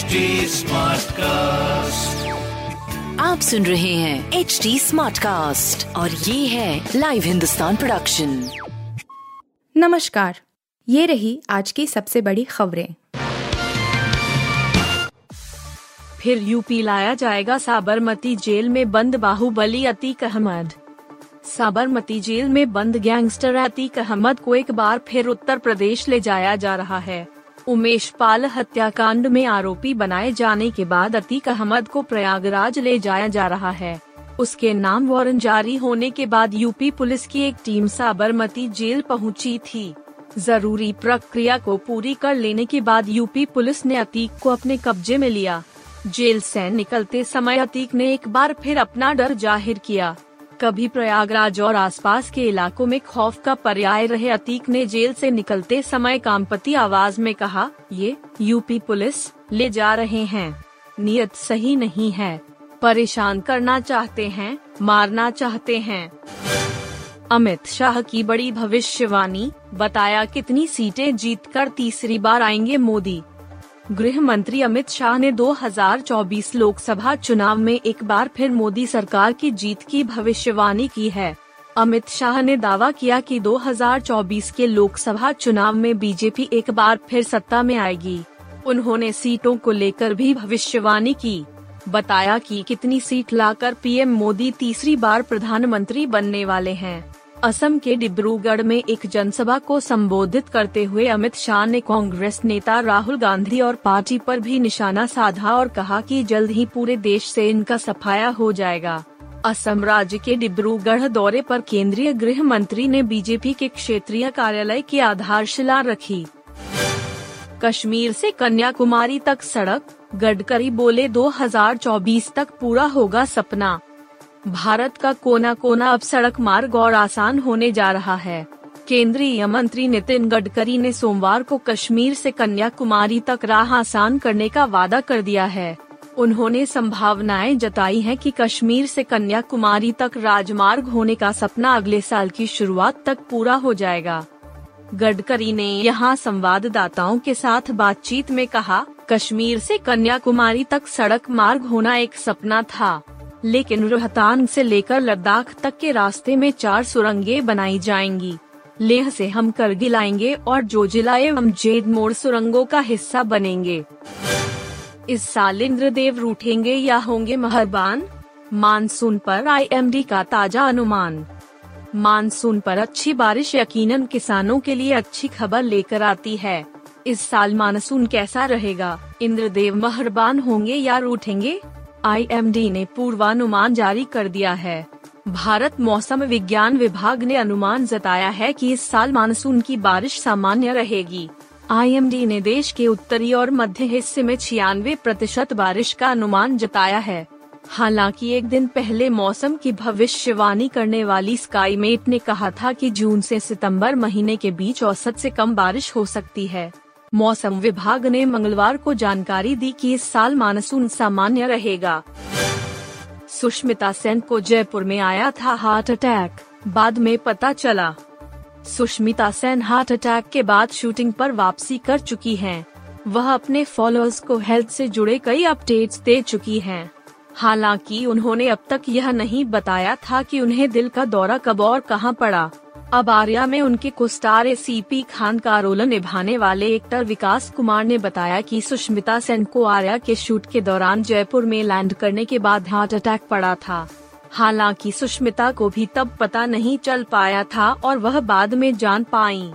HD cast आप सुन रहे हैं एच डी स्मार्ट कास्ट और ये है लाइव हिंदुस्तान प्रोडक्शन नमस्कार ये रही आज की सबसे बड़ी खबरें। फिर यूपी लाया जाएगा साबरमती जेल में बंद बाहुबली अतीक अहमद। साबरमती जेल में बंद गैंगस्टर अतीक अहमद को एक बार फिर उत्तर प्रदेश ले जाया जा रहा है। उमेश पाल हत्याकांड में आरोपी बनाए जाने के बाद अतीक अहमद को प्रयागराज ले जाया जा रहा है। उसके नाम वारंट जारी होने के बाद यूपी पुलिस की एक टीम साबरमती जेल पहुँची थी। ज़रूरी प्रक्रिया को पूरी कर लेने के बाद यूपी पुलिस ने अतीक को अपने कब्जे में लिया। जेल से निकलते समय अतीक ने एक बार फिर अपना डर ज़ाहिर किया। कभी प्रयागराज और आसपास के इलाकों में खौफ का पर्याय रहे अतीक ने जेल से निकलते समय कामपति आवाज़ में कहा, ये यूपी पुलिस ले जा रहे हैं। नियत सही नहीं है। परेशान करना चाहते हैं, मारना चाहते हैं। अमित शाह की बड़ी भविष्यवाणी, बताया कितनी सीटें जीतकर तीसरी बार आएँगे मोदी। गृह मंत्री अमित शाह ने 2024 लोकसभा चुनाव में एक बार फिर मोदी सरकार की जीत की भविष्यवाणी की है। अमित शाह ने दावा किया कि 2024 के लोकसभा चुनाव में बीजेपी एक बार फिर सत्ता में आएगी। उन्होंने सीटों को लेकर भी भविष्यवाणी की। बताया कि कितनी सीट लाकर पीएम मोदी तीसरी बार प्रधानमंत्री बनने वाले हैं। असम के डिब्रूगढ़ में एक जनसभा को संबोधित करते हुए अमित शाह ने कांग्रेस नेता राहुल गांधी और पार्टी पर भी निशाना साधा और कहा कि जल्द ही पूरे देश से इनका सफाया हो जाएगा। असम राज्य के डिब्रूगढ़ दौरे पर केंद्रीय गृह मंत्री ने बीजेपी के क्षेत्रीय कार्यालय की आधारशिला रखी। कश्मीर से कन्याकुमारी तक सड़क, गडकरी बोले 2024 तक पूरा होगा सपना। भारत का कोना कोना अब सड़क मार्ग और आसान होने जा रहा है। केंद्रीय मंत्री नितिन गडकरी ने सोमवार को कश्मीर से कन्याकुमारी तक राह आसान करने का वादा कर दिया है। उन्होंने संभावनाएँ जताई हैं कि कश्मीर से कन्याकुमारी तक राजमार्ग होने का सपना अगले साल की शुरुआत तक पूरा हो जाएगा। गडकरी ने यहाँ संवाददाताओं के साथ बातचीत में कहा, कश्मीर से कन्याकुमारी तक सड़क मार्ग होना एक सपना था। लेकिन रोहतांग से लेकर लद्दाख तक के रास्ते में चार सुरंगें बनाई जाएँगी। लेह से हम करगिल आएँगे और जो जिला एवं जेद मोड़ सुरंगों का हिस्सा बनेंगे। इस साल इंद्रदेव रूठेंगे या होंगे मेहरबान? मानसून पर आईएमडी का ताज़ा अनुमान। मानसून पर अच्छी बारिश यकीनन किसानों के लिए अच्छी खबर लेकर आती है। इस साल मानसून कैसा रहेगा? इंद्रदेव मेहरबान होंगे या रूठेंगे? आईएमडी ने पूर्वानुमान जारी कर दिया है। भारत मौसम विज्ञान विभाग ने अनुमान जताया है कि इस साल मानसून की बारिश सामान्य रहेगी। आईएमडी ने देश के उत्तरी और मध्य हिस्से में छियानवे प्रतिशत बारिश का अनुमान जताया है। हालाँकि एक दिन पहले मौसम की भविष्यवाणी करने वाली स्काईमेट ने कहा था कि जून से सितंबर महीने के बीच औसत से कम बारिश हो सकती है। मौसम विभाग ने मंगलवार को जानकारी दी कि इस साल मानसून सामान्य रहेगा सुष्मिता सेन को जयपुर में आया था हार्ट अटैक, बाद में पता चला सुष्मिता सेन हार्ट अटैक के बाद शूटिंग पर वापसी कर चुकी हैं। वह अपने फॉलोअर्स को हेल्थ से जुड़े कई अपडेट्स दे चुकी हैं। हालाँकि उन्होंने अब तक यह नहीं बताया था कि उन्हें दिल का दौरा कब और कहाँ पड़ा अब आर्या में उनके कुस्टार सीपी खान का रोल निभाने वाले एक्टर विकास कुमार ने बताया कि सुष्मिता सेन को आर्या के शूट के दौरान जयपुर में लैंड करने के बाद हार्ट अटैक पड़ा था। हालाँकि सुष्मिता को भी तब पता नहीं चल पाया था और वह बाद में जान पाई।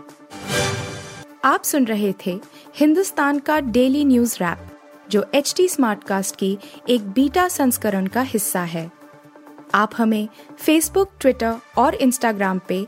आप सुन रहे थे हिंदुस्तान का डेली न्यूज़ रैप, जो एच टी स्मार्ट कास्ट की एक बीटा संस्करण का हिस्सा है। आप हमें फेसबुक ट्विटर और इंस्टाग्राम पे